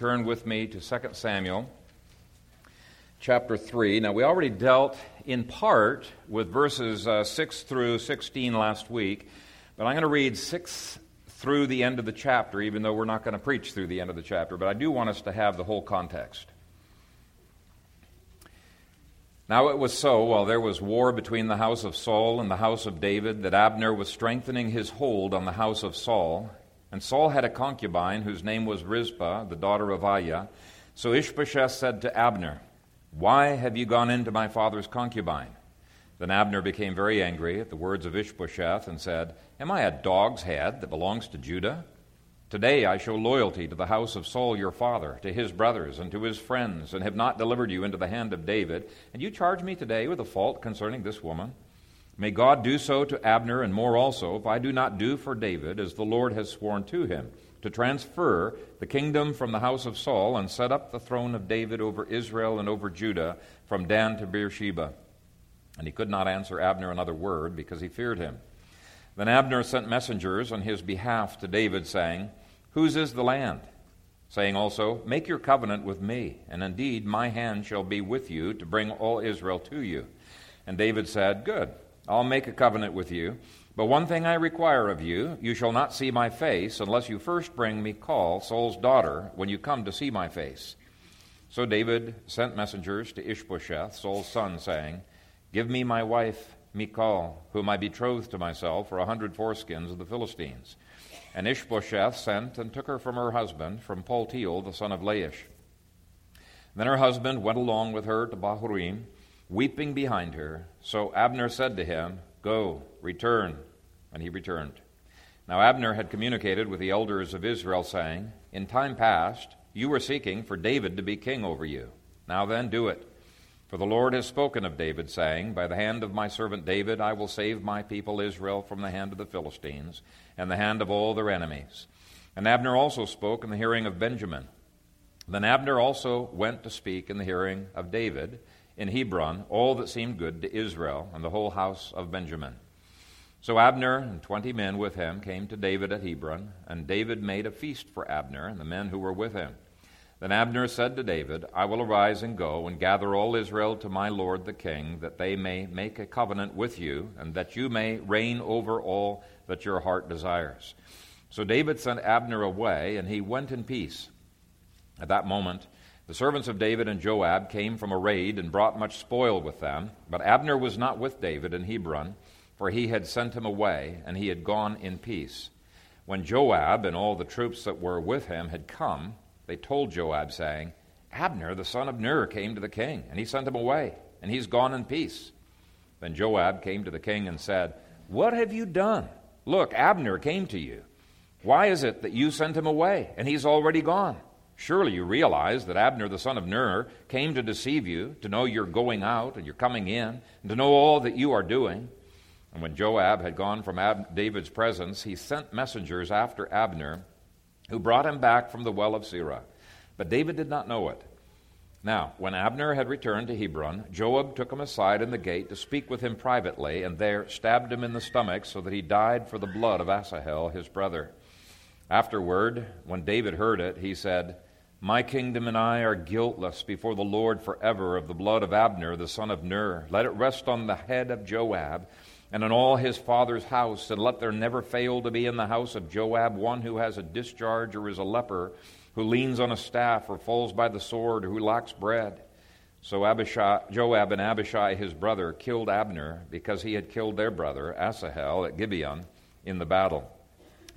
turn with me to 2 Samuel chapter 3. Now, we already dealt in part with verses uh, 6 through 16 last week, but I'm going to read 6 through the end of the chapter, even though we're not going to preach through the end of the chapter, but I do want us to have the whole context. Now it was so, while there was war between the house of Saul and the house of David, that Abner was strengthening his hold on the house of Saul. And Saul had a concubine whose name was Rizpah, the daughter of Aiah. So Ishbosheth said to Abner, Why have you gone into my father's concubine? Then Abner became very angry at the words of Ishbosheth and said, Am I a dog's head that belongs to Judah? Today I show loyalty to the house of Saul your father, to his brothers, and to his friends, and have not delivered you into the hand of David. And you charge me today with a fault concerning this woman? May God do so to Abner and more also, if I do not do for David as the Lord has sworn to him, to transfer the kingdom from the house of Saul and set up the throne of David over Israel and over Judah from Dan to Beersheba. And he could not answer Abner another word because he feared him. Then Abner sent messengers on his behalf to David, saying, Whose is the land? Saying also, Make your covenant with me, and indeed my hand shall be with you to bring all Israel to you. And David said, Good. I'll make a covenant with you. But one thing I require of you you shall not see my face unless you first bring Michal, Saul's daughter, when you come to see my face. So David sent messengers to Ishbosheth, Saul's son, saying, Give me my wife Michal, whom I betrothed to myself for a hundred foreskins of the Philistines. And Ishbosheth sent and took her from her husband, from Paltiel, the son of Laish. Then her husband went along with her to Bahurim weeping behind her. So Abner said to him, Go, return. And he returned. Now Abner had communicated with the elders of Israel, saying, In time past, you were seeking for David to be king over you. Now then, do it. For the Lord has spoken of David, saying, By the hand of my servant David I will save my people Israel from the hand of the Philistines and the hand of all their enemies. And Abner also spoke in the hearing of Benjamin. Then Abner also went to speak in the hearing of David in Hebron all that seemed good to Israel and the whole house of Benjamin. So Abner and twenty men with him came to David at Hebron, and David made a feast for Abner and the men who were with him. Then Abner said to David, I will arise and go and gather all Israel to my lord the king, that they may make a covenant with you, and that you may reign over all that your heart desires. So David sent Abner away, and he went in peace. At that moment, the servants of David and Joab came from a raid and brought much spoil with them. But Abner was not with David in Hebron, for he had sent him away, and he had gone in peace. When Joab and all the troops that were with him had come, they told Joab, saying, Abner, the son of Ner, came to the king, and he sent him away, and he's gone in peace. Then Joab came to the king and said, What have you done? Look, Abner came to you. Why is it that you sent him away, and he's already gone? Surely you realize that Abner the son of Ner came to deceive you, to know you're going out and you're coming in, and to know all that you are doing. And when Joab had gone from Ab- David's presence, he sent messengers after Abner, who brought him back from the well of Sirah. But David did not know it. Now, when Abner had returned to Hebron, Joab took him aside in the gate to speak with him privately, and there stabbed him in the stomach so that he died for the blood of Asahel, his brother. Afterward, when David heard it, he said, my kingdom and I are guiltless before the Lord forever of the blood of Abner, the son of Ner. Let it rest on the head of Joab and on all his father's house, and let there never fail to be in the house of Joab one who has a discharge or is a leper, who leans on a staff or falls by the sword, or who lacks bread. So Abishai, Joab and Abishai his brother killed Abner because he had killed their brother Asahel at Gibeon in the battle.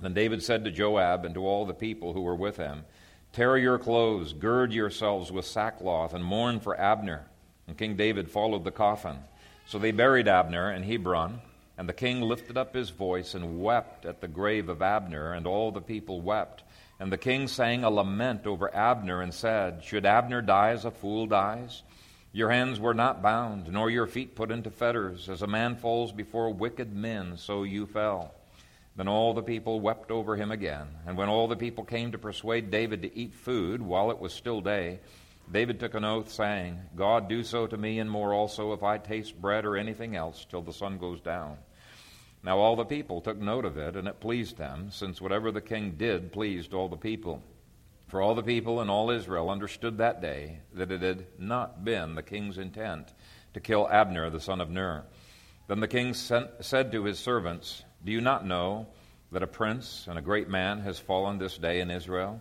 Then David said to Joab and to all the people who were with him, Tear your clothes, gird yourselves with sackcloth, and mourn for Abner. And King David followed the coffin. So they buried Abner in Hebron, and the king lifted up his voice and wept at the grave of Abner, and all the people wept. And the king sang a lament over Abner and said, Should Abner die as a fool dies? Your hands were not bound, nor your feet put into fetters. As a man falls before wicked men, so you fell. Then all the people wept over him again. And when all the people came to persuade David to eat food while it was still day, David took an oath, saying, God do so to me and more also if I taste bread or anything else till the sun goes down. Now all the people took note of it, and it pleased them, since whatever the king did pleased all the people. For all the people and all Israel understood that day that it had not been the king's intent to kill Abner the son of Ner. Then the king sent, said to his servants, Do you not know that a prince and a great man has fallen this day in Israel?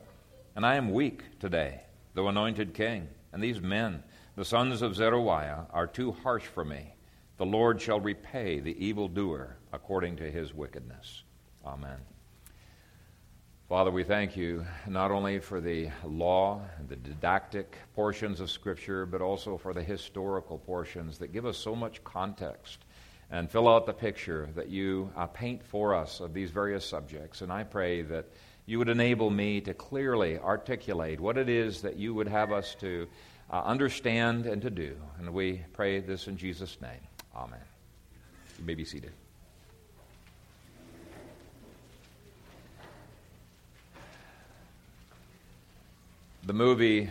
And I am weak today, though anointed king. And these men, the sons of Zeruiah, are too harsh for me. The Lord shall repay the evildoer according to his wickedness. Amen. Father, we thank you not only for the law and the didactic portions of Scripture, but also for the historical portions that give us so much context and fill out the picture that you uh, paint for us of these various subjects. And I pray that you would enable me to clearly articulate what it is that you would have us to uh, understand and to do. And we pray this in Jesus' name. Amen. You may be seated. The movie,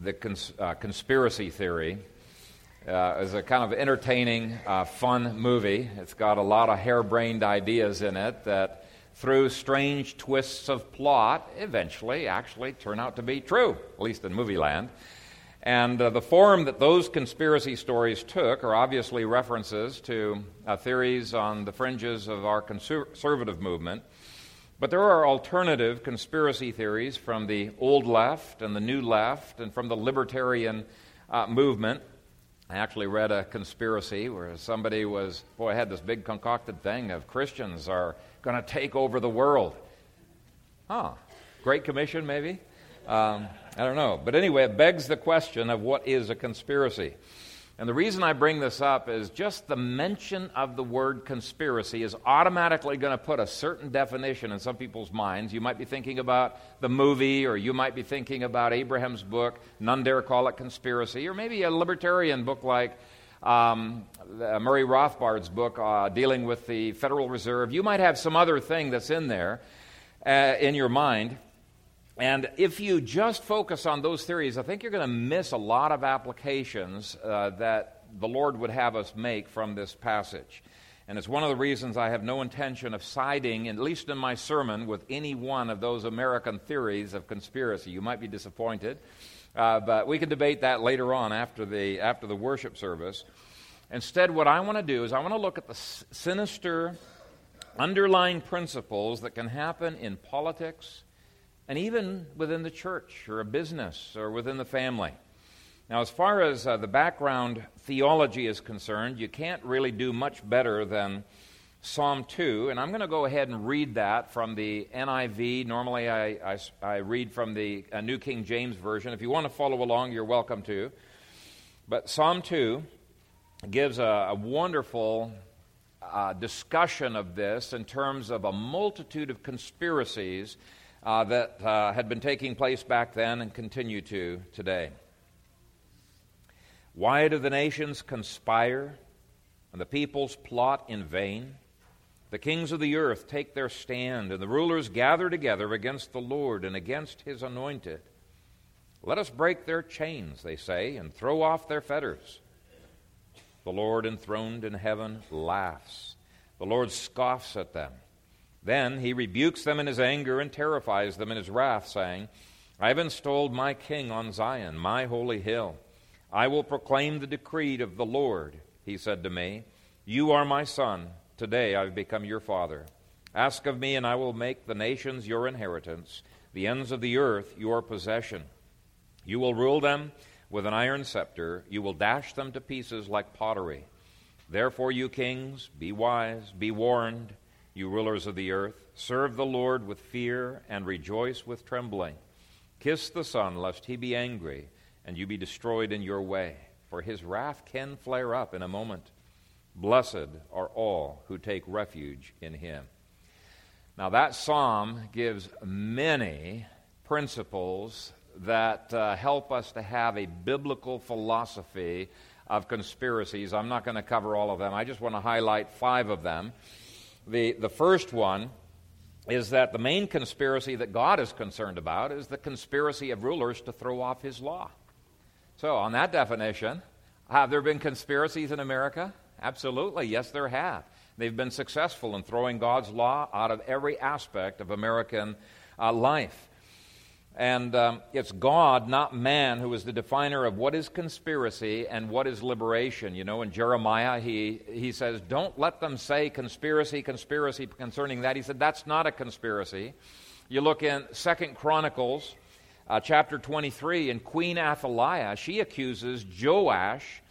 The Cons- uh, Conspiracy Theory, uh, a kind of entertaining, uh, fun movie. It's got a lot of harebrained ideas in it that through strange twists of plot, eventually actually turn out to be true, at least in movie land. And uh, the form that those conspiracy stories took are obviously references to uh, theories on the fringes of our conservative movement. But there are alternative conspiracy theories from the old left and the new left and from the libertarian uh, movement. I actually read a conspiracy where somebody was, boy, I had this big concocted thing of Christians are going to take over the world. Huh. Great Commission, maybe? Um, I don't know. But anyway, it begs the question of what is a conspiracy. And the reason I bring this up is just the mention of the word conspiracy is automatically going to put a certain definition in some people's minds. You might be thinking about the movie, or you might be thinking about Abraham's book, None Dare Call It Conspiracy, or maybe a libertarian book like um, Murray Rothbard's book uh, dealing with the Federal Reserve. You might have some other thing that's in there uh, in your mind. And if you just focus on those theories, I think you're going to miss a lot of applications uh, that the Lord would have us make from this passage. And it's one of the reasons I have no intention of siding, at least in my sermon, with any one of those American theories of conspiracy. You might be disappointed. Uh, but we can debate that later on after the, after the worship service. Instead, what I want to do is I want to look at the sinister underlying principles that can happen in politics and even within the church or a business or within the family. Now, as far as uh, the background theology is concerned, you can't really do much better than Psalm 2, and I'm going to go ahead and read that from the NIV. Normally, I, I, I read from the uh, New King James Version. If you want to follow along, you're welcome to. But Psalm 2 gives a, a wonderful uh, discussion of this in terms of a multitude of conspiracies uh, that uh, had been taking place back then and continue to today. Why do the nations conspire and the peoples plot in vain? The kings of the earth take their stand, and the rulers gather together against the Lord and against his anointed. Let us break their chains, they say, and throw off their fetters. The Lord enthroned in heaven laughs. The Lord scoffs at them. Then he rebukes them in his anger and terrifies them in his wrath, saying, I have installed my king on Zion, my holy hill. I will proclaim the decree of the Lord. He said to me, You are my son. Today I have become your father. Ask of me, and I will make the nations your inheritance, the ends of the earth your possession. You will rule them with an iron scepter, you will dash them to pieces like pottery. Therefore, you kings, be wise, be warned, you rulers of the earth. Serve the Lord with fear and rejoice with trembling. Kiss the Son, lest he be angry and you be destroyed in your way, for his wrath can flare up in a moment. Blessed are all who take refuge in him. Now, that psalm gives many principles that uh, help us to have a biblical philosophy of conspiracies. I'm not going to cover all of them, I just want to highlight five of them. The, the first one is that the main conspiracy that God is concerned about is the conspiracy of rulers to throw off his law. So, on that definition, have there been conspiracies in America? Absolutely, yes, there have. They've been successful in throwing God's law out of every aspect of American uh, life. And um, it's God, not man, who is the definer of what is conspiracy and what is liberation. You know, in Jeremiah, he, he says, Don't let them say conspiracy, conspiracy concerning that. He said, That's not a conspiracy. You look in Second Chronicles, uh, chapter 23, and Queen Athaliah, she accuses Joash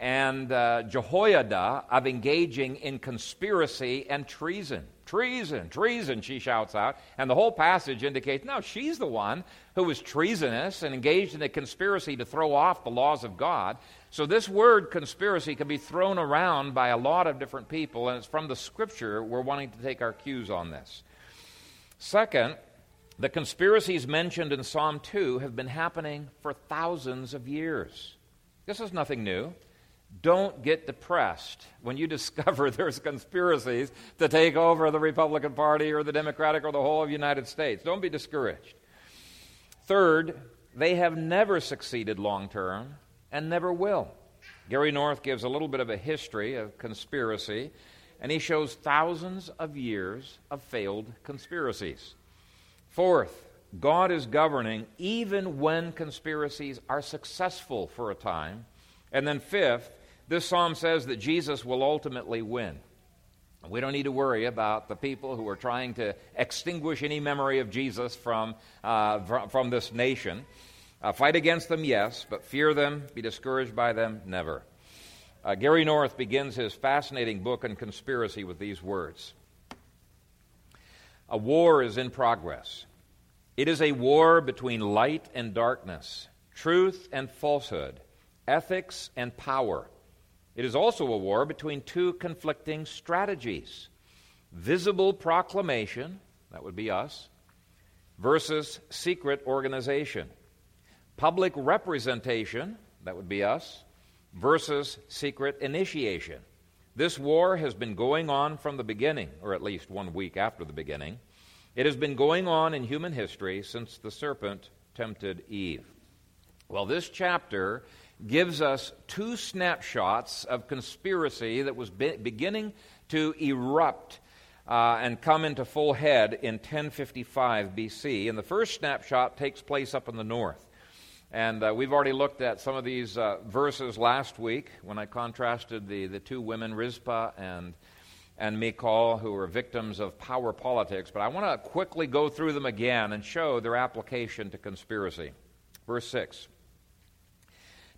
and uh, Jehoiada of engaging in conspiracy and treason. Treason, treason, she shouts out. And the whole passage indicates no, she's the one who was treasonous and engaged in a conspiracy to throw off the laws of God. So, this word conspiracy can be thrown around by a lot of different people, and it's from the scripture we're wanting to take our cues on this. Second, the conspiracies mentioned in Psalm 2 have been happening for thousands of years. This is nothing new. Don't get depressed when you discover there's conspiracies to take over the Republican Party or the Democratic or the whole of the United States. Don't be discouraged. Third, they have never succeeded long term and never will. Gary North gives a little bit of a history of conspiracy, and he shows thousands of years of failed conspiracies. Fourth, God is governing even when conspiracies are successful for a time. And then fifth, this psalm says that Jesus will ultimately win. We don't need to worry about the people who are trying to extinguish any memory of Jesus from, uh, from this nation. Uh, fight against them, yes, but fear them, be discouraged by them, never. Uh, Gary North begins his fascinating book on conspiracy with these words A war is in progress. It is a war between light and darkness, truth and falsehood, ethics and power it is also a war between two conflicting strategies visible proclamation, that would be us, versus secret organization. Public representation, that would be us, versus secret initiation. This war has been going on from the beginning, or at least one week after the beginning. It has been going on in human history since the serpent tempted Eve. Well, this chapter gives us two snapshots of conspiracy that was be- beginning to erupt uh, and come into full head in 1055 BC. And the first snapshot takes place up in the north. And uh, we've already looked at some of these uh, verses last week when I contrasted the, the two women, Rizpah and, and Michal, who were victims of power politics. But I want to quickly go through them again and show their application to conspiracy. Verse 6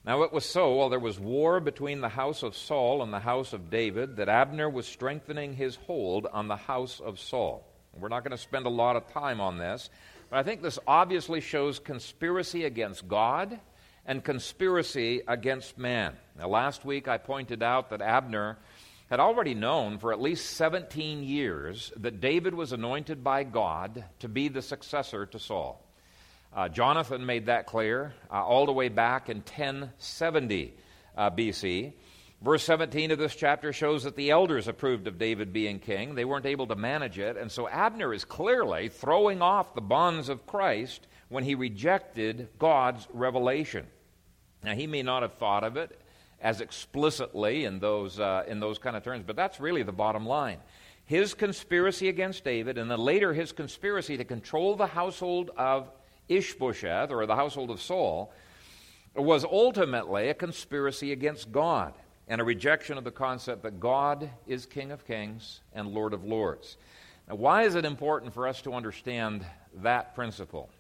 now it was so, while there was war between the house of Saul and the house of David, that Abner was strengthening his hold on the house of Saul. We're not going to spend a lot of time on this, but I think this obviously shows conspiracy against God and conspiracy against man. Now, last week I pointed out that Abner had already known for at least 17 years that David was anointed by God to be the successor to Saul. Uh, Jonathan made that clear uh, all the way back in 1070 uh, BC. Verse 17 of this chapter shows that the elders approved of David being king. They weren't able to manage it. And so Abner is clearly throwing off the bonds of Christ when he rejected God's revelation. Now, he may not have thought of it as explicitly in those, uh, in those kind of terms, but that's really the bottom line. His conspiracy against David, and then later his conspiracy to control the household of Ishbosheth, or the household of Saul, was ultimately a conspiracy against God and a rejection of the concept that God is King of kings and Lord of lords. Now, why is it important for us to understand that principle?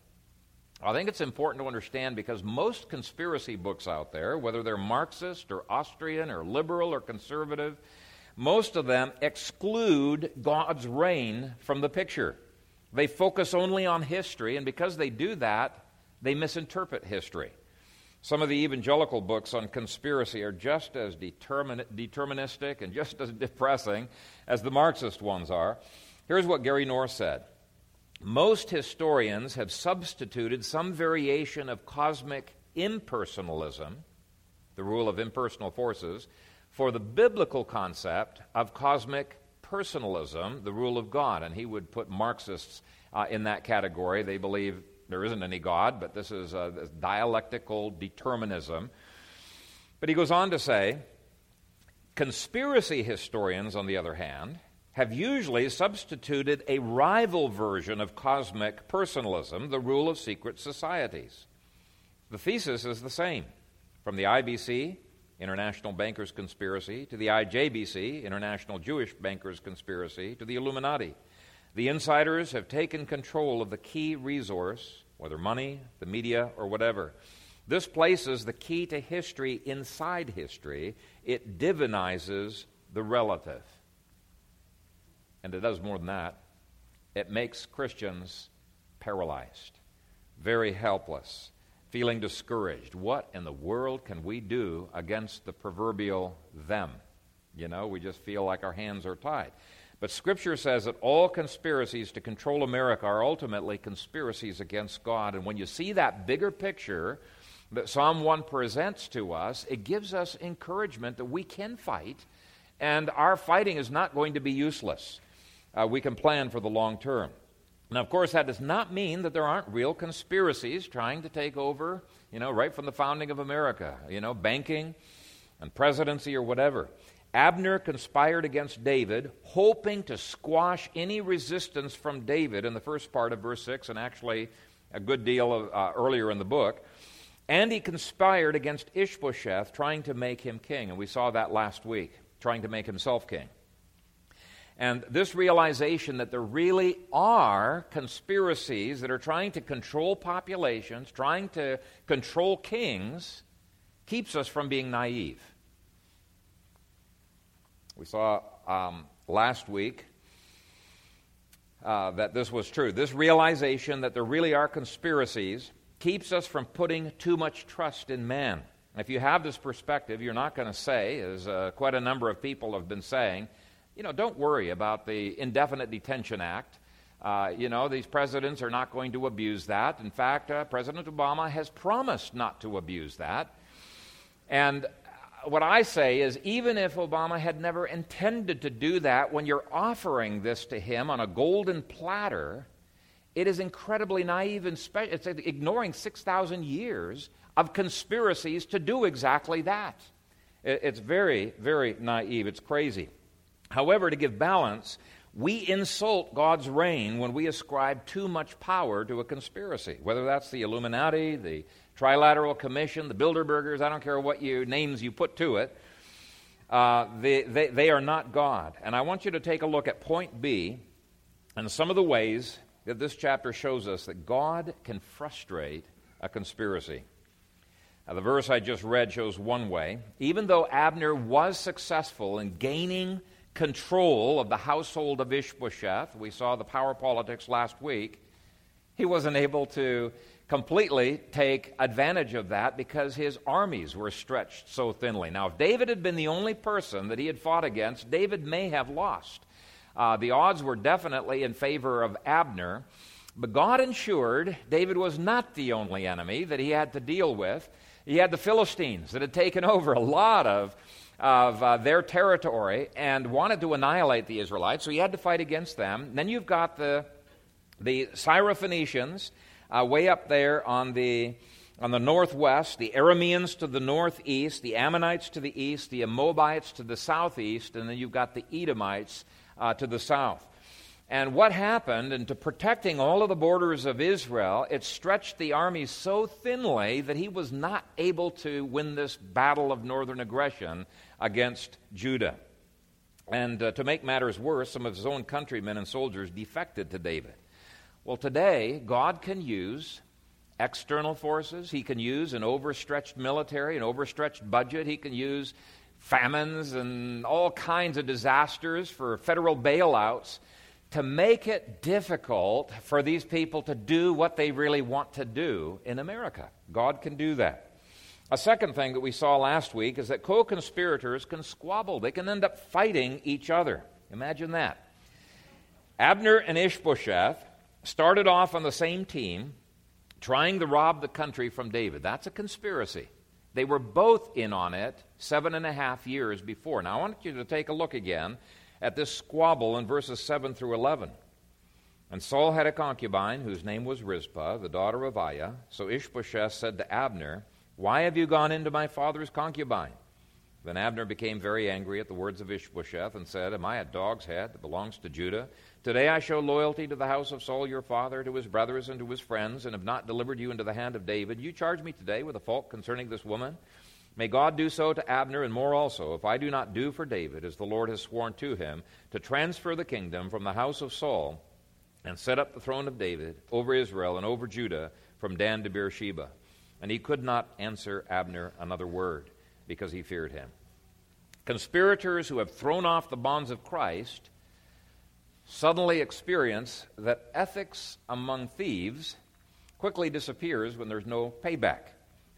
I think it's important to understand because most conspiracy books out there, whether they're Marxist or Austrian or liberal or conservative, most of them exclude God's reign from the picture. They focus only on history, and because they do that, they misinterpret history. Some of the evangelical books on conspiracy are just as determin- deterministic and just as depressing as the Marxist ones are. Here's what Gary North said Most historians have substituted some variation of cosmic impersonalism, the rule of impersonal forces, for the biblical concept of cosmic personalism, the rule of God. And he would put Marxists uh, in that category. They believe there isn't any God, but this is a this dialectical determinism. But he goes on to say conspiracy historians, on the other hand, have usually substituted a rival version of cosmic personalism, the rule of secret societies. The thesis is the same from the IBC, International Bankers Conspiracy, to the IJBC, International Jewish Bankers Conspiracy, to the Illuminati. The insiders have taken control of the key resource, whether money, the media, or whatever. This places the key to history inside history. It divinizes the relative. And it does more than that. It makes Christians paralyzed, very helpless, feeling discouraged. What in the world can we do against the proverbial them? You know, we just feel like our hands are tied. But Scripture says that all conspiracies to control America are ultimately conspiracies against God. And when you see that bigger picture that Psalm 1 presents to us, it gives us encouragement that we can fight, and our fighting is not going to be useless uh, we can plan for the long term. Now, of course, that does not mean that there aren't real conspiracies trying to take over, you know, right from the founding of America, you know, banking and presidency or whatever. Abner conspired against David, hoping to squash any resistance from David in the first part of verse 6, and actually a good deal of, uh, earlier in the book. And he conspired against Ishbosheth, trying to make him king. And we saw that last week, trying to make himself king. And this realization that there really are conspiracies that are trying to control populations, trying to control kings, keeps us from being naive. We saw um, last week uh, that this was true. This realization that there really are conspiracies keeps us from putting too much trust in man. If you have this perspective, you're not going to say, as uh, quite a number of people have been saying, you know, don't worry about the Indefinite Detention Act. Uh, you know, these presidents are not going to abuse that. In fact, uh, President Obama has promised not to abuse that. And what I say is, even if Obama had never intended to do that, when you're offering this to him on a golden platter, it is incredibly naive and it's ignoring 6,000 years of conspiracies to do exactly that. It's very, very naive. It's crazy. However, to give balance, we insult God's reign when we ascribe too much power to a conspiracy, whether that's the Illuminati, the Trilateral Commission, the Bilderbergers, I don't care what you, names you put to it. Uh, they, they, they are not God. And I want you to take a look at point B and some of the ways that this chapter shows us that God can frustrate a conspiracy. Now, the verse I just read shows one way. Even though Abner was successful in gaining control of the household of Ishbosheth. We saw the power politics last week. He wasn't able to completely take advantage of that because his armies were stretched so thinly. Now, if David had been the only person that he had fought against, David may have lost. Uh, the odds were definitely in favor of Abner, but God ensured David was not the only enemy that he had to deal with. He had the Philistines that had taken over a lot of of uh, their territory and wanted to annihilate the Israelites, so he had to fight against them. Then you've got the, the Syrophoenicians uh, way up there on the, on the northwest, the Arameans to the northeast, the Ammonites to the east, the Amobites to the southeast, and then you've got the Edomites uh, to the south. And what happened, and to protecting all of the borders of Israel, it stretched the army so thinly that he was not able to win this battle of northern aggression against Judah. And uh, to make matters worse, some of his own countrymen and soldiers defected to David. Well, today, God can use external forces, He can use an overstretched military, an overstretched budget, He can use famines and all kinds of disasters for federal bailouts to make it difficult for these people to do what they really want to do in America. God can do that. A second thing that we saw last week is that co conspirators can squabble, they can end up fighting each other. Imagine that. Abner and Ishbosheth started off on the same team, trying to rob the country from David. That's a conspiracy. They were both in on it seven and a half years before. Now, I want you to take a look again at this squabble in verses 7 through 11. And Saul had a concubine whose name was Rizpah, the daughter of Aiah. So Ishbosheth said to Abner, Why have you gone into my father's concubine? Then Abner became very angry at the words of Ishbosheth and said, Am I a dog's head that belongs to Judah? Today I show loyalty to the house of Saul your father, to his brothers, and to his friends, and have not delivered you into the hand of David. You charge me today with a fault concerning this woman. May God do so to Abner and more also, if I do not do for David, as the Lord has sworn to him, to transfer the kingdom from the house of Saul and set up the throne of David over Israel and over Judah from Dan to Beersheba. And he could not answer Abner another word because he feared him. Conspirators who have thrown off the bonds of Christ suddenly experience that ethics among thieves quickly disappears when there's no payback.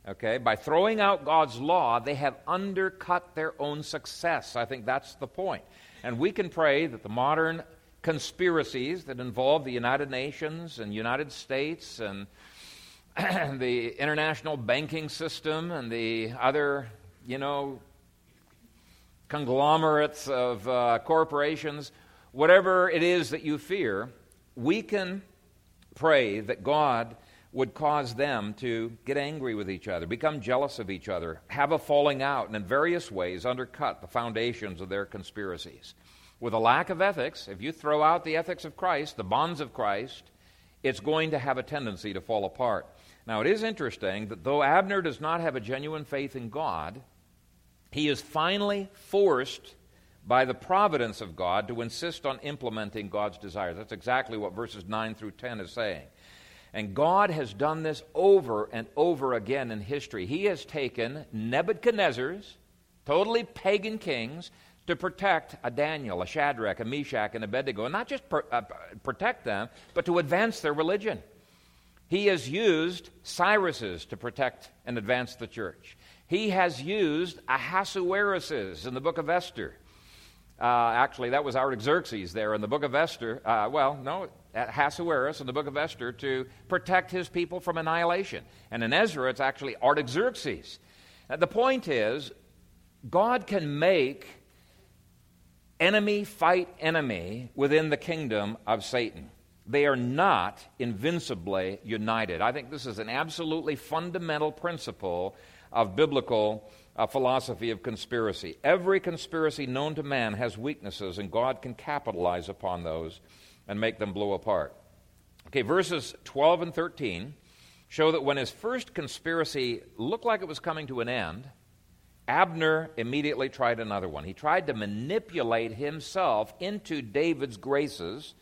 Okay? By throwing out God's law, they have undercut their own success. I think that's the point. And we can pray that the modern conspiracies that involve the United Nations and United States and the international banking system and the other, you know, conglomerates of uh, corporations, whatever it is that you fear, we can pray that God would cause them to get angry with each other, become jealous of each other, have a falling out, and in various ways undercut the foundations of their conspiracies. With a lack of ethics, if you throw out the ethics of Christ, the bonds of Christ, it's going to have a tendency to fall apart. Now, it is interesting that though Abner does not have a genuine faith in God, he is finally forced by the providence of God to insist on implementing God's desires. That's exactly what verses 9 through 10 is saying. And God has done this over and over again in history. He has taken Nebuchadnezzar's totally pagan kings to protect a Daniel, a Shadrach, a Meshach, and Abednego, and not just uh, protect them, but to advance their religion. He has used Cyrus's to protect and advance the church. He has used Ahasuerus's in the book of Esther. Uh, actually, that was Artaxerxes there in the book of Esther. Uh, well, no, Ahasuerus in the book of Esther to protect his people from annihilation. And in Ezra, it's actually Artaxerxes. Uh, the point is, God can make enemy fight enemy within the kingdom of Satan. They are not invincibly united. I think this is an absolutely fundamental principle of biblical uh, philosophy of conspiracy. Every conspiracy known to man has weaknesses, and God can capitalize upon those and make them blow apart. Okay, verses 12 and 13 show that when his first conspiracy looked like it was coming to an end, Abner immediately tried another one. He tried to manipulate himself into David's graces,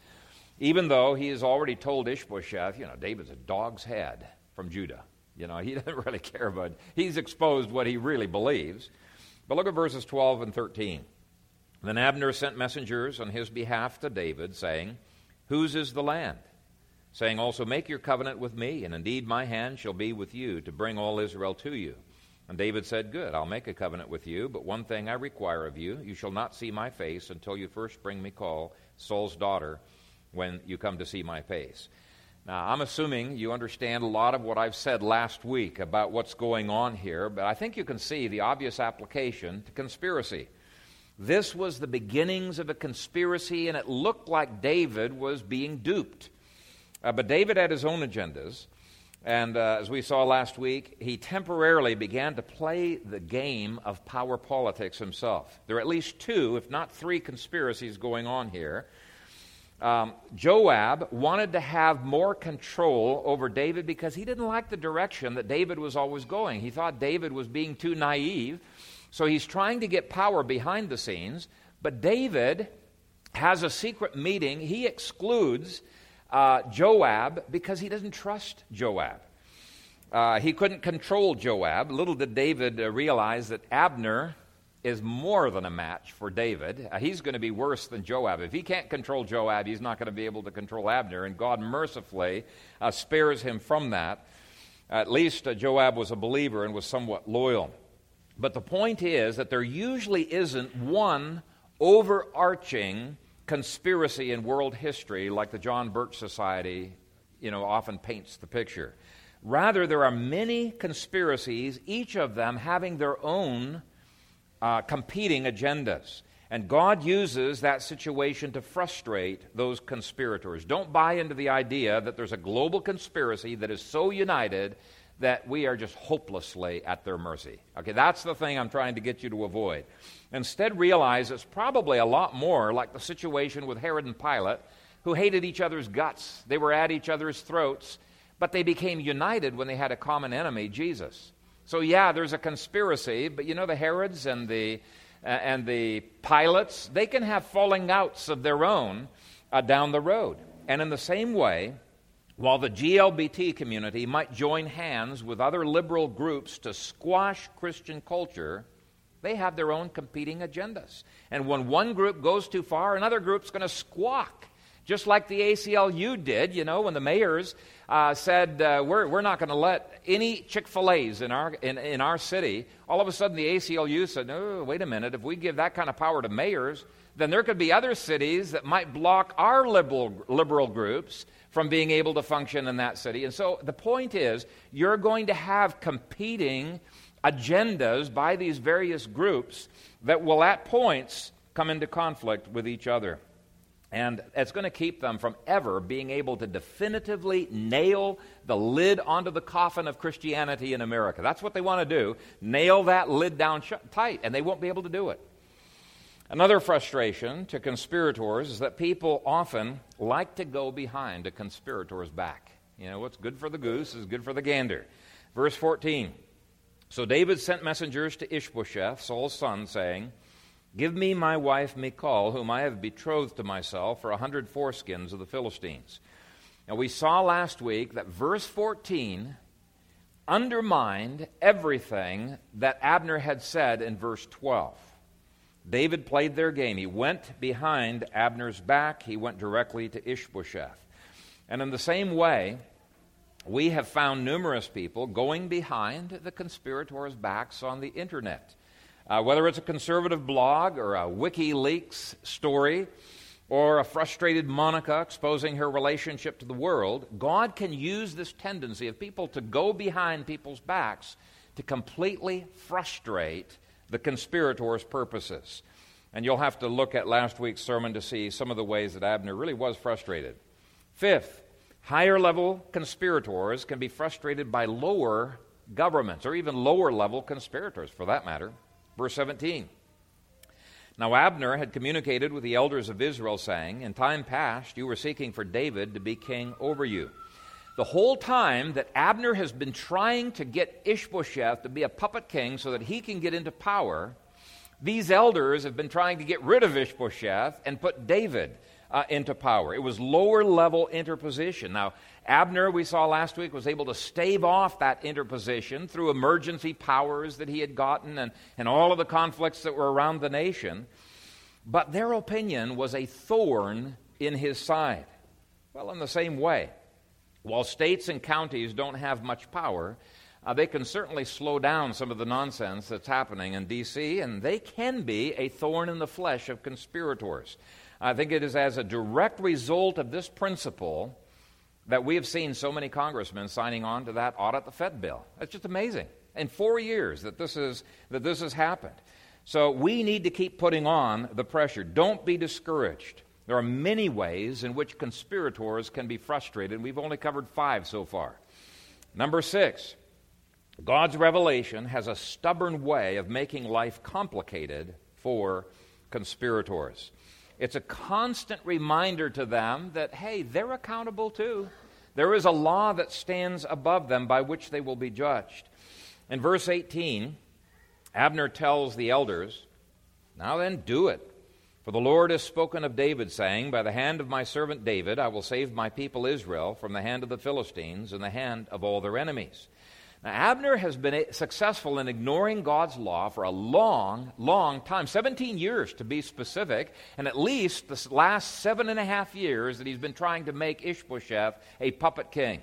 even though he has already told Ishbosheth, you know, David's a dog's head from Judah. You know, he doesn't really care about He's exposed what he really believes. But look at verses 12 and 13. Then Abner sent messengers on his behalf to David, saying, Whose is the land? Saying also, Make your covenant with me, and indeed my hand shall be with you to bring all Israel to you. And David said, Good, I'll make a covenant with you, but one thing I require of you you shall not see my face until you first bring Michal Saul's daughter when you come to see my face. Now, I'm assuming you understand a lot of what I've said last week about what's going on here, but I think you can see the obvious application to conspiracy. This was the beginnings of a conspiracy, and it looked like David was being duped. Uh, but David had his own agendas, and uh, as we saw last week, he temporarily began to play the game of power politics himself. There are at least two, if not three, conspiracies going on here. Um, Joab wanted to have more control over David because he didn't like the direction that David was always going. He thought David was being too naive. So he's trying to get power behind the scenes. But David has a secret meeting. He excludes uh, Joab because he doesn't trust Joab. Uh, he couldn't control Joab. Little did David uh, realize that Abner is more than a match for David. Uh, he's going to be worse than Joab. If he can't control Joab, he's not going to be able to control Abner, and God mercifully uh, spares him from that. At least uh, Joab was a believer and was somewhat loyal. But the point is that there usually isn't one overarching conspiracy in world history like the John Birch Society you know, often paints the picture. Rather, there are many conspiracies, each of them having their own uh, competing agendas. And God uses that situation to frustrate those conspirators. Don't buy into the idea that there's a global conspiracy that is so united that we are just hopelessly at their mercy. Okay, that's the thing I'm trying to get you to avoid. Instead, realize it's probably a lot more like the situation with Herod and Pilate, who hated each other's guts. They were at each other's throats, but they became united when they had a common enemy, Jesus. So, yeah, there's a conspiracy, but you know, the Herods and the, uh, and the Pilates, they can have falling outs of their own uh, down the road. And in the same way, while the GLBT community might join hands with other liberal groups to squash Christian culture, they have their own competing agendas. And when one group goes too far, another group's going to squawk. Just like the ACLU did, you know, when the mayors uh, said, uh, we're, we're not going to let any Chick fil A's in our, in, in our city, all of a sudden the ACLU said, no, wait a minute, if we give that kind of power to mayors, then there could be other cities that might block our liberal, liberal groups from being able to function in that city. And so the point is, you're going to have competing agendas by these various groups that will, at points, come into conflict with each other. And it's going to keep them from ever being able to definitively nail the lid onto the coffin of Christianity in America. That's what they want to do nail that lid down sh- tight, and they won't be able to do it. Another frustration to conspirators is that people often like to go behind a conspirator's back. You know, what's good for the goose is good for the gander. Verse 14 So David sent messengers to Ishbosheth, Saul's son, saying, Give me my wife Michal, whom I have betrothed to myself, for a hundred foreskins of the Philistines. Now, we saw last week that verse 14 undermined everything that Abner had said in verse 12. David played their game. He went behind Abner's back, he went directly to Ishbosheth. And in the same way, we have found numerous people going behind the conspirators' backs on the internet. Uh, whether it's a conservative blog or a WikiLeaks story or a frustrated Monica exposing her relationship to the world, God can use this tendency of people to go behind people's backs to completely frustrate the conspirators' purposes. And you'll have to look at last week's sermon to see some of the ways that Abner really was frustrated. Fifth, higher level conspirators can be frustrated by lower governments, or even lower level conspirators for that matter. Verse 17. Now Abner had communicated with the elders of Israel, saying, In time past you were seeking for David to be king over you. The whole time that Abner has been trying to get Ishbosheth to be a puppet king so that he can get into power, these elders have been trying to get rid of Ishbosheth and put David uh, into power. It was lower level interposition. Now, Abner, we saw last week, was able to stave off that interposition through emergency powers that he had gotten and, and all of the conflicts that were around the nation. But their opinion was a thorn in his side. Well, in the same way, while states and counties don't have much power, uh, they can certainly slow down some of the nonsense that's happening in D.C., and they can be a thorn in the flesh of conspirators. I think it is as a direct result of this principle that we have seen so many congressmen signing on to that audit the Fed bill. It's just amazing. In four years that this, is, that this has happened. So we need to keep putting on the pressure. Don't be discouraged. There are many ways in which conspirators can be frustrated. We've only covered five so far. Number six, God's revelation has a stubborn way of making life complicated for conspirators. It's a constant reminder to them that, hey, they're accountable too. There is a law that stands above them by which they will be judged. In verse 18, Abner tells the elders, Now then, do it. For the Lord has spoken of David, saying, By the hand of my servant David I will save my people Israel from the hand of the Philistines and the hand of all their enemies. Now, Abner has been successful in ignoring God's law for a long, long time 17 years to be specific, and at least the last seven and a half years that he's been trying to make Ishbosheth a puppet king.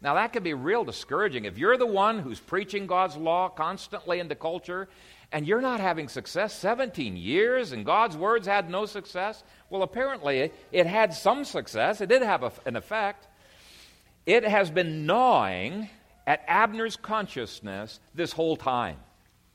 Now, that can be real discouraging. If you're the one who's preaching God's law constantly into culture and you're not having success 17 years and God's words had no success? Well, apparently it had some success. It did have a, an effect. It has been gnawing at Abner's consciousness this whole time.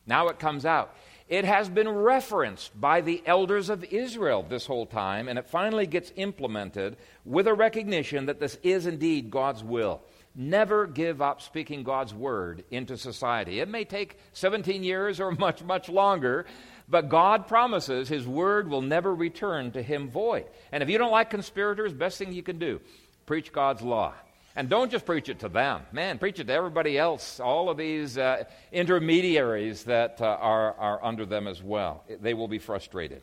Now it comes out. It has been referenced by the elders of Israel this whole time, and it finally gets implemented with a recognition that this is indeed God's will. never give up speaking God's word into society. It may take 17 years or much, much longer, but God promises his word will never return to him void. And if you don't like conspirators, best thing you can do, preach God's law. And don't just preach it to them. Man, preach it to everybody else, all of these uh, intermediaries that uh, are, are under them as well. They will be frustrated.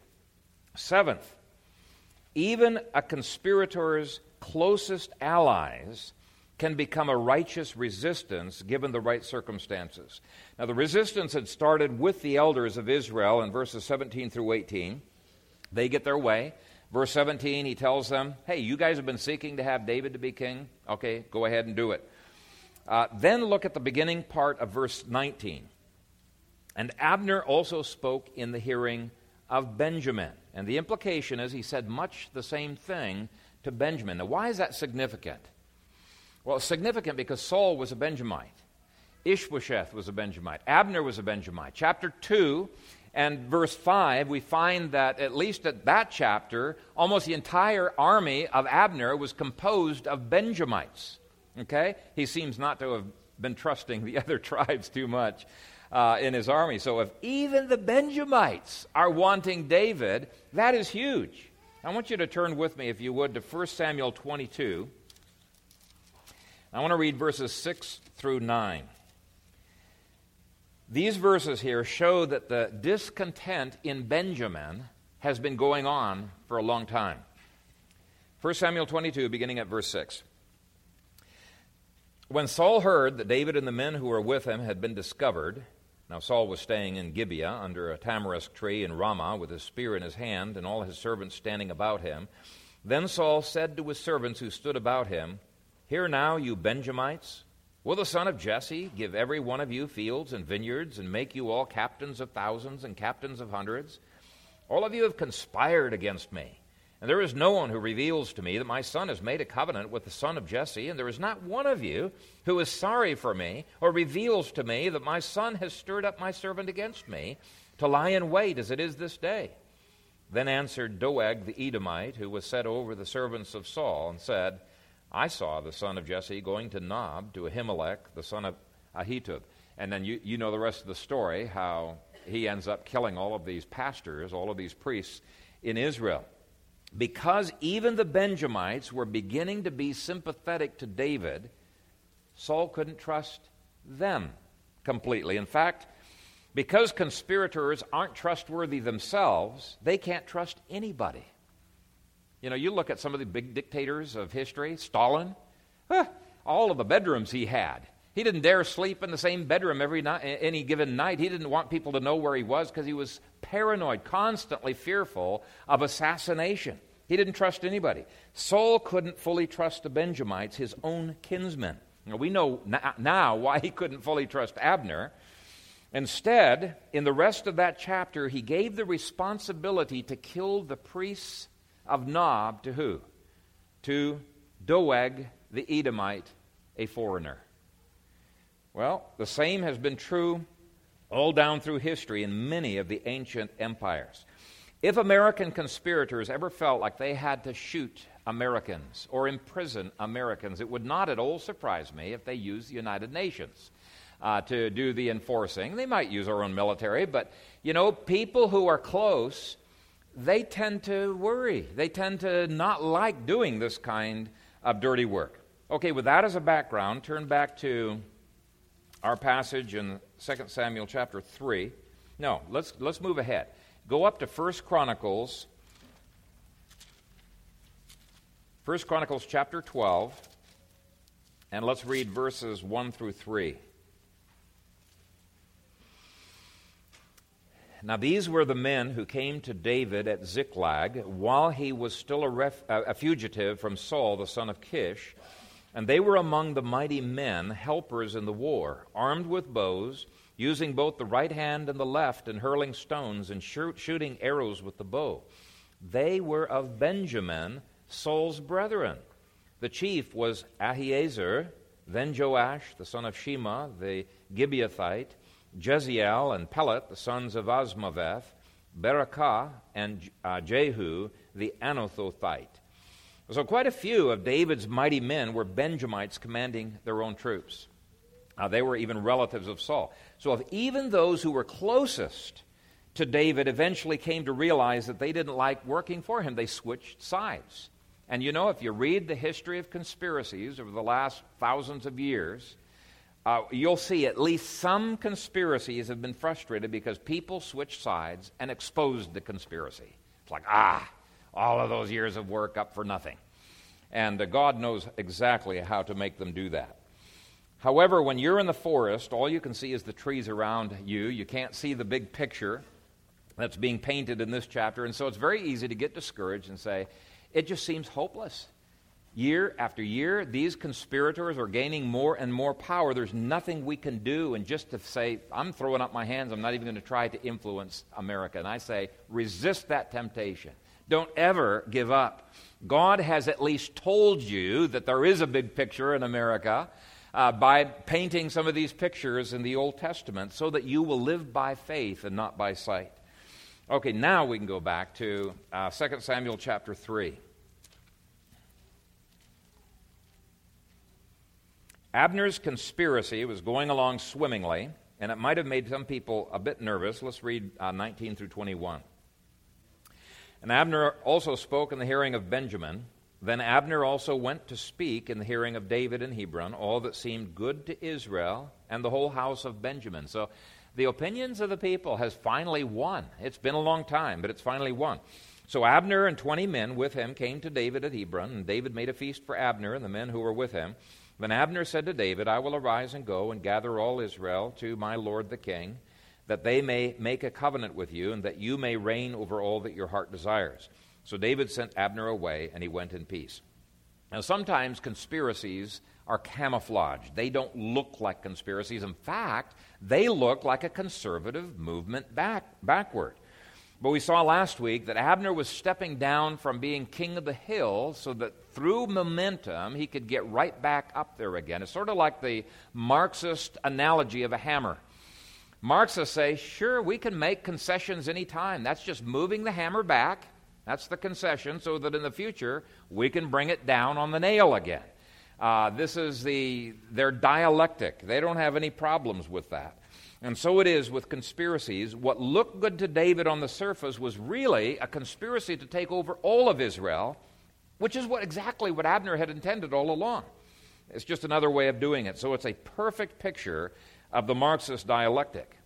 Seventh, even a conspirator's closest allies can become a righteous resistance given the right circumstances. Now, the resistance had started with the elders of Israel in verses 17 through 18. They get their way. Verse 17, he tells them, Hey, you guys have been seeking to have David to be king. Okay, go ahead and do it. Uh, then look at the beginning part of verse 19. And Abner also spoke in the hearing of Benjamin. And the implication is he said much the same thing to Benjamin. Now, why is that significant? Well, it's significant because Saul was a Benjamite. Ishbosheth was a Benjamite. Abner was a Benjamite. Chapter 2 and verse 5, we find that at least at that chapter, almost the entire army of Abner was composed of Benjamites. Okay? He seems not to have been trusting the other tribes too much uh, in his army. So if even the Benjamites are wanting David, that is huge. I want you to turn with me, if you would, to 1 Samuel 22. I want to read verses 6 through 9. These verses here show that the discontent in Benjamin has been going on for a long time. 1 Samuel 22, beginning at verse 6. When Saul heard that David and the men who were with him had been discovered, now Saul was staying in Gibeah under a tamarisk tree in Ramah with his spear in his hand and all his servants standing about him. Then Saul said to his servants who stood about him, Hear now, you Benjamites. Will the son of Jesse give every one of you fields and vineyards and make you all captains of thousands and captains of hundreds? All of you have conspired against me. And there is no one who reveals to me that my son has made a covenant with the son of Jesse, and there is not one of you who is sorry for me or reveals to me that my son has stirred up my servant against me to lie in wait as it is this day. Then answered Doeg the Edomite, who was set over the servants of Saul, and said, I saw the son of Jesse going to Nob, to Ahimelech, the son of Ahitub. And then you, you know the rest of the story, how he ends up killing all of these pastors, all of these priests in Israel. Because even the Benjamites were beginning to be sympathetic to David, Saul couldn't trust them completely. In fact, because conspirators aren't trustworthy themselves, they can't trust anybody. You know, you look at some of the big dictators of history, Stalin, huh, all of the bedrooms he had. He didn't dare sleep in the same bedroom every night, any given night. He didn't want people to know where he was because he was paranoid, constantly fearful of assassination. He didn't trust anybody. Saul couldn't fully trust the Benjamites, his own kinsmen. Now, we know now why he couldn't fully trust Abner. Instead, in the rest of that chapter, he gave the responsibility to kill the priests of Nob to who? To Doeg the Edomite, a foreigner. Well, the same has been true all down through history in many of the ancient empires. If American conspirators ever felt like they had to shoot Americans or imprison Americans, it would not at all surprise me if they used the United Nations uh, to do the enforcing. They might use our own military, but you know, people who are close they tend to worry. They tend to not like doing this kind of dirty work. Okay, with that as a background, turn back to our passage in 2 Samuel chapter 3. No, let's, let's move ahead. Go up to 1 Chronicles, 1 Chronicles chapter 12, and let's read verses 1 through 3. Now, these were the men who came to David at Ziklag while he was still a, ref, a, fugitive from Saul, the son of Kish. And they were among the mighty men, helpers in the war, armed with bows, using both the right hand and the left, and hurling stones and shoot, shooting arrows with the bow. They were of Benjamin, Saul's brethren. The chief was Ahiezer, then Joash, the son of Shema, the Gibeathite Jeziel and Pelet, the sons of Azmaveth, Berakah, and uh, Jehu, the Anathothite. So, quite a few of David's mighty men were Benjamites commanding their own troops. Uh, they were even relatives of Saul. So, if even those who were closest to David eventually came to realize that they didn't like working for him, they switched sides. And you know, if you read the history of conspiracies over the last thousands of years, uh, you'll see at least some conspiracies have been frustrated because people switched sides and exposed the conspiracy. It's like, ah, all of those years of work up for nothing. And uh, God knows exactly how to make them do that. However, when you're in the forest, all you can see is the trees around you. You can't see the big picture that's being painted in this chapter. And so it's very easy to get discouraged and say, it just seems hopeless. Year after year, these conspirators are gaining more and more power. There's nothing we can do. And just to say, I'm throwing up my hands, I'm not even going to try to influence America. And I say, resist that temptation. Don't ever give up. God has at least told you that there is a big picture in America uh, by painting some of these pictures in the Old Testament so that you will live by faith and not by sight. Okay, now we can go back to uh, 2 Samuel chapter 3. Abner's conspiracy was going along swimmingly, and it might have made some people a bit nervous. Let's read uh, 19 through 21. And Abner also spoke in the hearing of Benjamin. Then Abner also went to speak in the hearing of David in Hebron, all that seemed good to Israel and the whole house of Benjamin. So the opinions of the people has finally won. It's been a long time, but it's finally won. So Abner and 20 men with him came to David at Hebron, and David made a feast for Abner and the men who were with him. Then Abner said to David, I will arise and go and gather all Israel to my lord the king that they may make a covenant with you, and that you may reign over all that your heart desires. So David sent Abner away, and he went in peace. Now, sometimes conspiracies are camouflaged. They don't look like conspiracies. In fact, they look like a conservative movement back, backward. But we saw last week that Abner was stepping down from being king of the hill so that through momentum he could get right back up there again. It's sort of like the Marxist analogy of a hammer. Marxists say, sure, we can make concessions anytime. That's just moving the hammer back. That's the concession, so that in the future we can bring it down on the nail again. Uh, this is the their dialectic. They don't have any problems with that. And so it is with conspiracies. What looked good to David on the surface was really a conspiracy to take over all of Israel, which is what exactly what Abner had intended all along. It's just another way of doing it. So it's a perfect picture of the Marxist dialectic.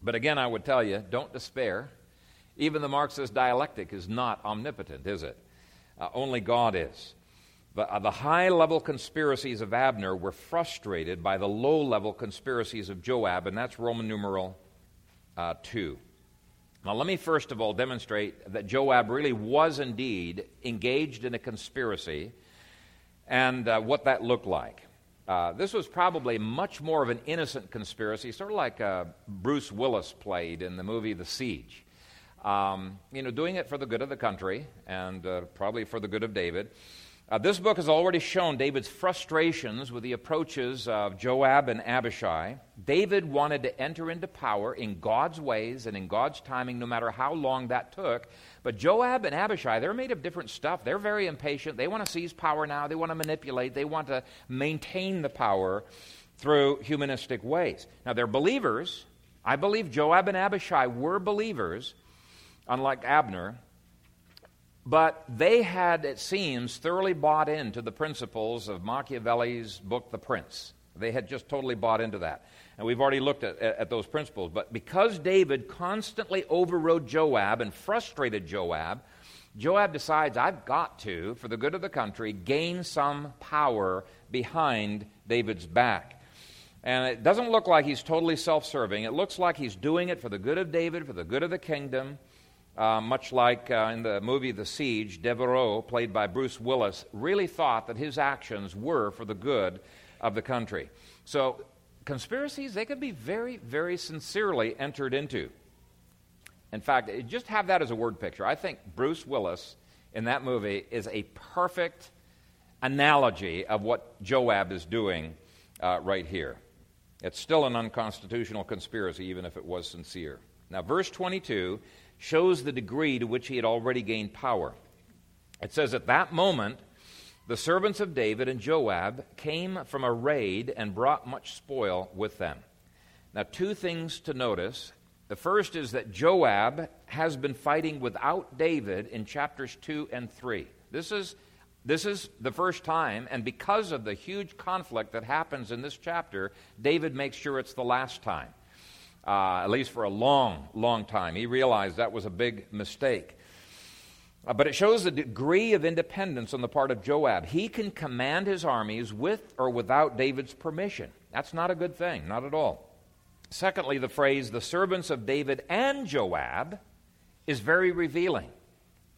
But again, I would tell you don't despair. Even the Marxist dialectic is not omnipotent, is it? Uh, only God is. The, uh, the high level conspiracies of Abner were frustrated by the low level conspiracies of Joab, and that's Roman numeral uh, 2. Now, let me first of all demonstrate that Joab really was indeed engaged in a conspiracy and uh, what that looked like. Uh, this was probably much more of an innocent conspiracy, sort of like uh, Bruce Willis played in the movie The Siege. Um, you know, doing it for the good of the country and uh, probably for the good of David. Uh, this book has already shown David's frustrations with the approaches of Joab and Abishai. David wanted to enter into power in God's ways and in God's timing, no matter how long that took. But Joab and Abishai, they're made of different stuff. They're very impatient. They want to seize power now, they want to manipulate, they want to maintain the power through humanistic ways. Now, they're believers. I believe Joab and Abishai were believers, unlike Abner. But they had, it seems, thoroughly bought into the principles of Machiavelli's book, The Prince. They had just totally bought into that. And we've already looked at, at, those principles. But because David constantly overrode Joab and frustrated Joab, Joab decides, I've got to, for the good of the country, gain some power behind David's back. And it doesn't look like he's totally self serving. It looks like he's doing it for the good of David, for the good of the kingdom. Uh, much like uh, in the movie The Siege, Devereaux, played by Bruce Willis, really thought that his actions were for the good of the country. So, conspiracies, they can be very, very sincerely entered into. In fact, just have that as a word picture. I think Bruce Willis in that movie is a perfect analogy of what Joab is doing uh, right here. It's still an unconstitutional conspiracy, even if it was sincere. Now, verse 22 shows the degree to which he had already gained power. It says, At that moment, the servants of David and Joab came from a raid and brought much spoil with them. Now, two things to notice. The first is that Joab has been fighting without David in chapters 2 and 3. This is, this is the first time, and because of the huge conflict that happens in this chapter, David makes sure it's the last time, uh, at least for a long, long time. He realized that was a big mistake. Uh, but it shows the degree of independence on the part of Joab. He can command his armies with or without David's permission. That's not a good thing, not at all. Secondly, the phrase, the servants of David and Joab, is very revealing.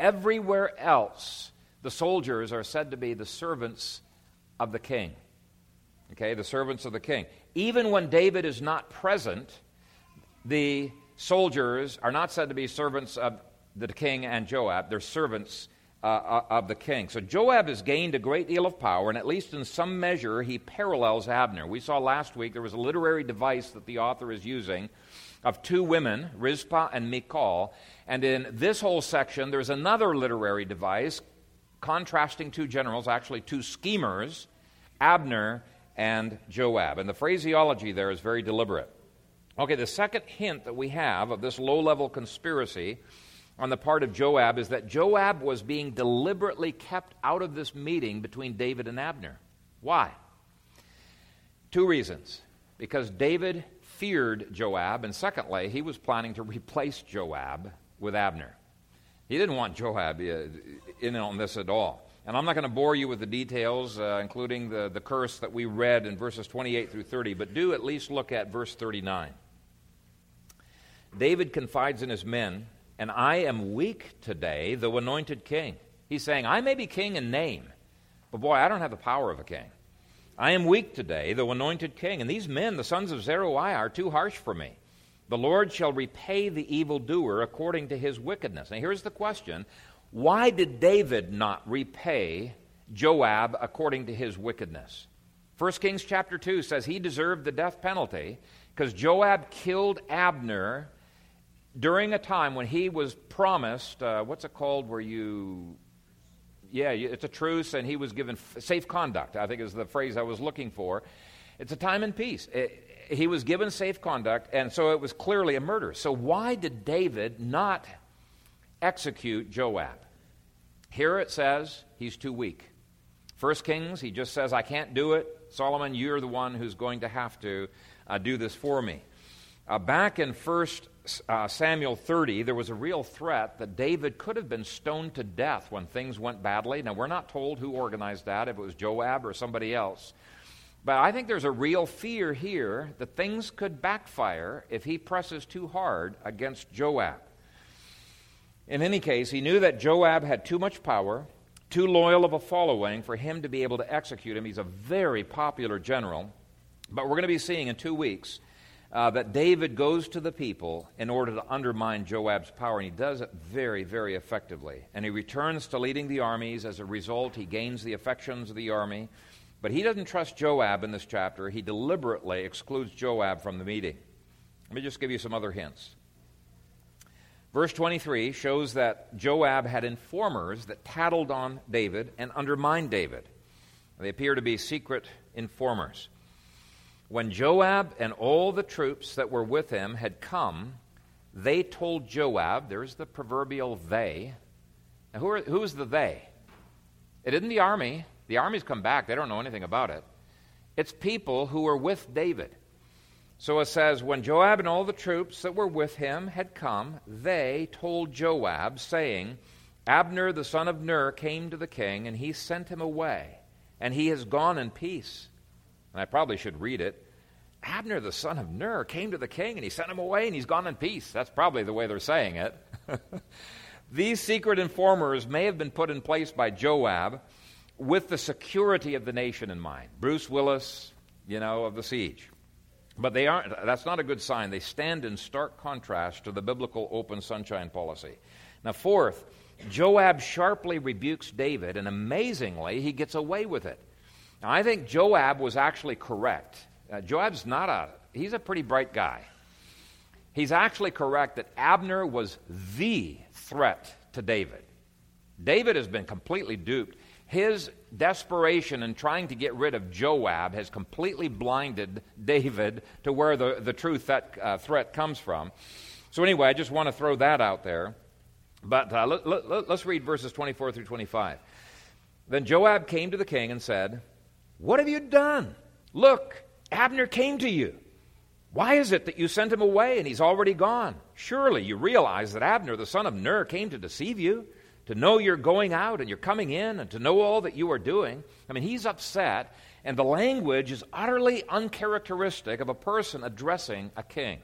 Everywhere else, the soldiers are said to be the servants of the king. Okay, the servants of the king. Even when David is not present, the soldiers are not said to be servants of the king and Joab. They're servants uh, uh, of the king. So Joab has gained a great deal of power, and at least in some measure, he parallels Abner. We saw last week there was a literary device that the author is using of two women, Rizpah and Michal. And in this whole section, there's another literary device contrasting two generals, actually two schemers, Abner and Joab. And the phraseology there is very deliberate. Okay, the second hint that we have of this low level conspiracy on the part of Joab is that Joab was being deliberately kept out of this meeting between David and Abner. Why? Two reasons. Because David feared Joab, and secondly, he was planning to replace Joab with Abner. He didn't want Joab uh, in on this at all. And I'm not going to bore you with the details, uh, including the, the curse that we read in verses 28 through 30, but do at least look at verse 39. David confides in his men and I am weak today, though anointed king. He's saying, I may be king in name, but boy, I don't have the power of a king. I am weak today, though anointed king. And these men, the sons of Zeruiah, are too harsh for me. The Lord shall repay the evildoer according to his wickedness. Now, here's the question Why did David not repay Joab according to his wickedness? 1 Kings chapter 2 says he deserved the death penalty because Joab killed Abner during a time when he was promised, uh, what's it called, where you, yeah, it's a truce, and he was given safe conduct, I think is the phrase I was looking for. It's a time in peace. It, he was given safe conduct, and so it was clearly a murder. So, why did David not execute Joab? Here it says he's too weak. First Kings, he just says, I can't do it. Solomon, you're the one who's going to have to uh, do this for me. Uh, back in First uh, Samuel 30, there was a real threat that David could have been stoned to death when things went badly. Now, we're not told who organized that, if it was Joab or somebody else. But I think there's a real fear here that things could backfire if he presses too hard against Joab. In any case, he knew that Joab had too much power, too loyal of a following for him to be able to execute him. He's a very popular general. But we're going to be seeing in two weeks uh, that David goes to the people in order to undermine Joab's power, and he does it very, very effectively. And he returns to leading the armies. As a result, he gains the affections of the army. But he doesn't trust Joab in this chapter. He deliberately excludes Joab from the meeting. Let me just give you some other hints. Verse 23 shows that Joab had informers that tattled on David and undermined David. They appear to be secret informers. When Joab and all the troops that were with him had come, they told Joab, there's the proverbial they. Now, who, are, who is the they? It isn't the army. The army's come back, they don't know anything about it. It's people who were with David. So it says, When Joab and all the troops that were with him had come, they told Joab, saying, Abner the son of Ner came to the king, and he sent him away, and he has gone in peace and I probably should read it. Abner, the son of Ner, came to the king and he sent him away and he's gone in peace. That's probably the way they're saying it. These secret informers may have been put in place by Joab with the security of the nation in mind. Bruce Willis, you know, of the siege. But they aren't, that's not a good sign. They stand in stark contrast to the biblical open sunshine policy. Now, fourth, Joab sharply rebukes David, and amazingly, he gets away with it. Now, I think Joab was actually correct. Uh, Joab's not a, he's a pretty bright guy. He's actually correct that Abner was the threat to David. David has been completely duped. His desperation in trying to get rid of Joab has completely blinded David to where the, the true threat, uh, threat comes from. So, anyway, I just want to throw that out there. But uh, let, let, let's read verses 24 through 25. Then Joab came to the king and said, What have you done? Look, Abner came to you. Why is it that you sent him away and he's already gone? Surely you realize that Abner, the son of Ner, came to deceive you to know you're going out and you're coming in and to know all that you are doing. I mean, he's upset, and the language is utterly uncharacteristic of a person addressing a king.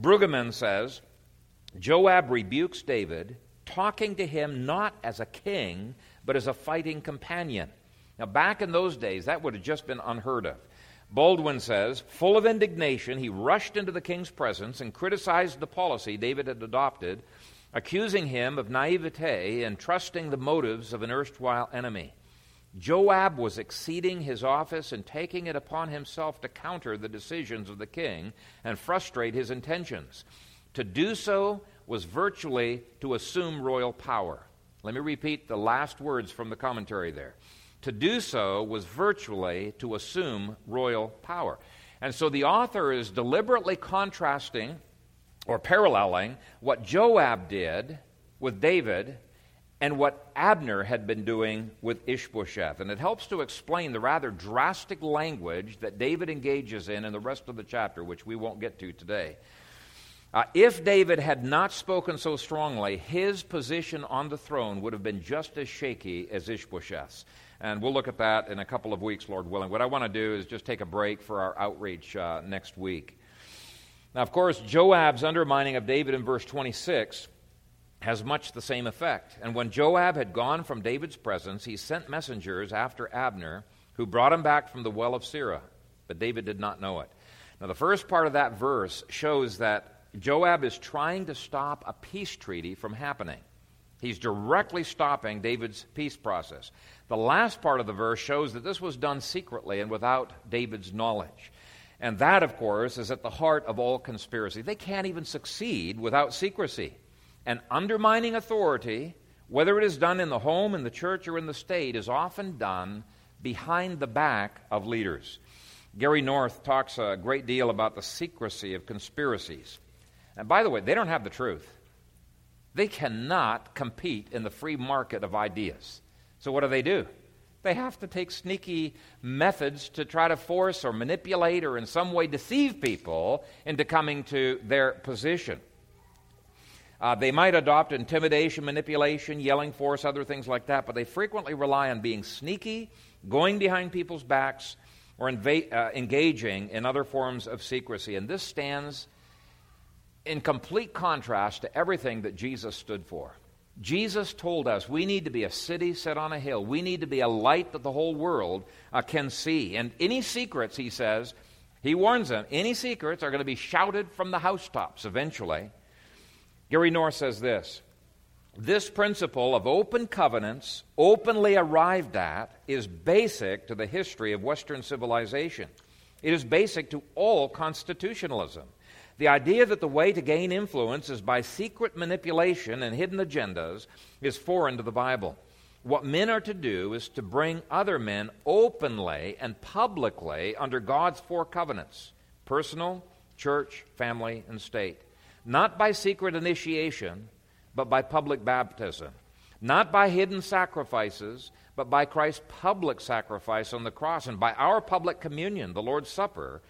Brueggemann says Joab rebukes David, talking to him not as a king, but as a fighting companion. Now, back in those days, that would have just been unheard of. Baldwin says, full of indignation, he rushed into the king's presence and criticized the policy David had adopted accusing him of naivete and trusting the motives of an erstwhile enemy. Joab was exceeding his office and taking it upon himself to counter the decisions of the king and frustrate his intentions. To do so was virtually to assume royal power. Let me repeat the last words from the commentary there. To do so was virtually to assume royal power. And so the author is deliberately contrasting or paralleling what Joab did with David and what Abner had been doing with Ishbosheth. And it helps to explain the rather drastic language that David engages in in the rest of the chapter, which we won't get to today. Uh, if David had not spoken so strongly, his position on the throne would have been just as shaky as Ishbosheth's. And we'll look at that in a couple of weeks, Lord willing. What I want to do is just take a break for our outreach uh, next week. Now, of course, Joab's undermining of David in verse 26 has much the same effect. And when Joab had gone from David's presence, he sent messengers after Abner, who brought him back from the well of Sirah. But David did not know it. Now, the first part of that verse shows that Joab is trying to stop a peace treaty from happening. He's directly stopping David's peace process. The last part of the verse shows that this was done secretly and without David's knowledge. And that, of course, is at the heart of all conspiracy. They can't even succeed without secrecy. And undermining authority, whether it is done in the home, in the church, or in the state, is often done behind the back of leaders. Gary North talks a great deal about the secrecy of conspiracies. And by the way, they don't have the truth. They cannot compete in the free market of ideas. So what do they do? They have to take sneaky methods to try to force or manipulate or in some way deceive people into coming to their position. Uh, they might adopt intimidation, manipulation, yelling force, other things like that, but they frequently rely on being sneaky, going behind people's backs, or uh, engaging in other forms of secrecy. And this stands in complete contrast to everything that Jesus stood for. Jesus told us we need to be a city set on a hill. We need to be a light that the whole world uh, can see. And any secrets, he says, he warns them, any secrets are going to be shouted from the housetops eventually. Gary North says this This principle of open covenants, openly arrived at, is basic to the history of Western civilization. It is basic to all constitutionalism. The idea that the way to gain influence is by secret manipulation and hidden agendas is foreign to the Bible. What men are to do is to bring other men openly and publicly under God's four covenants personal, church, family, and state. Not by secret initiation, but by public baptism. Not by hidden sacrifices, but by Christ's public sacrifice on the cross and by our public communion, the Lord's Supper,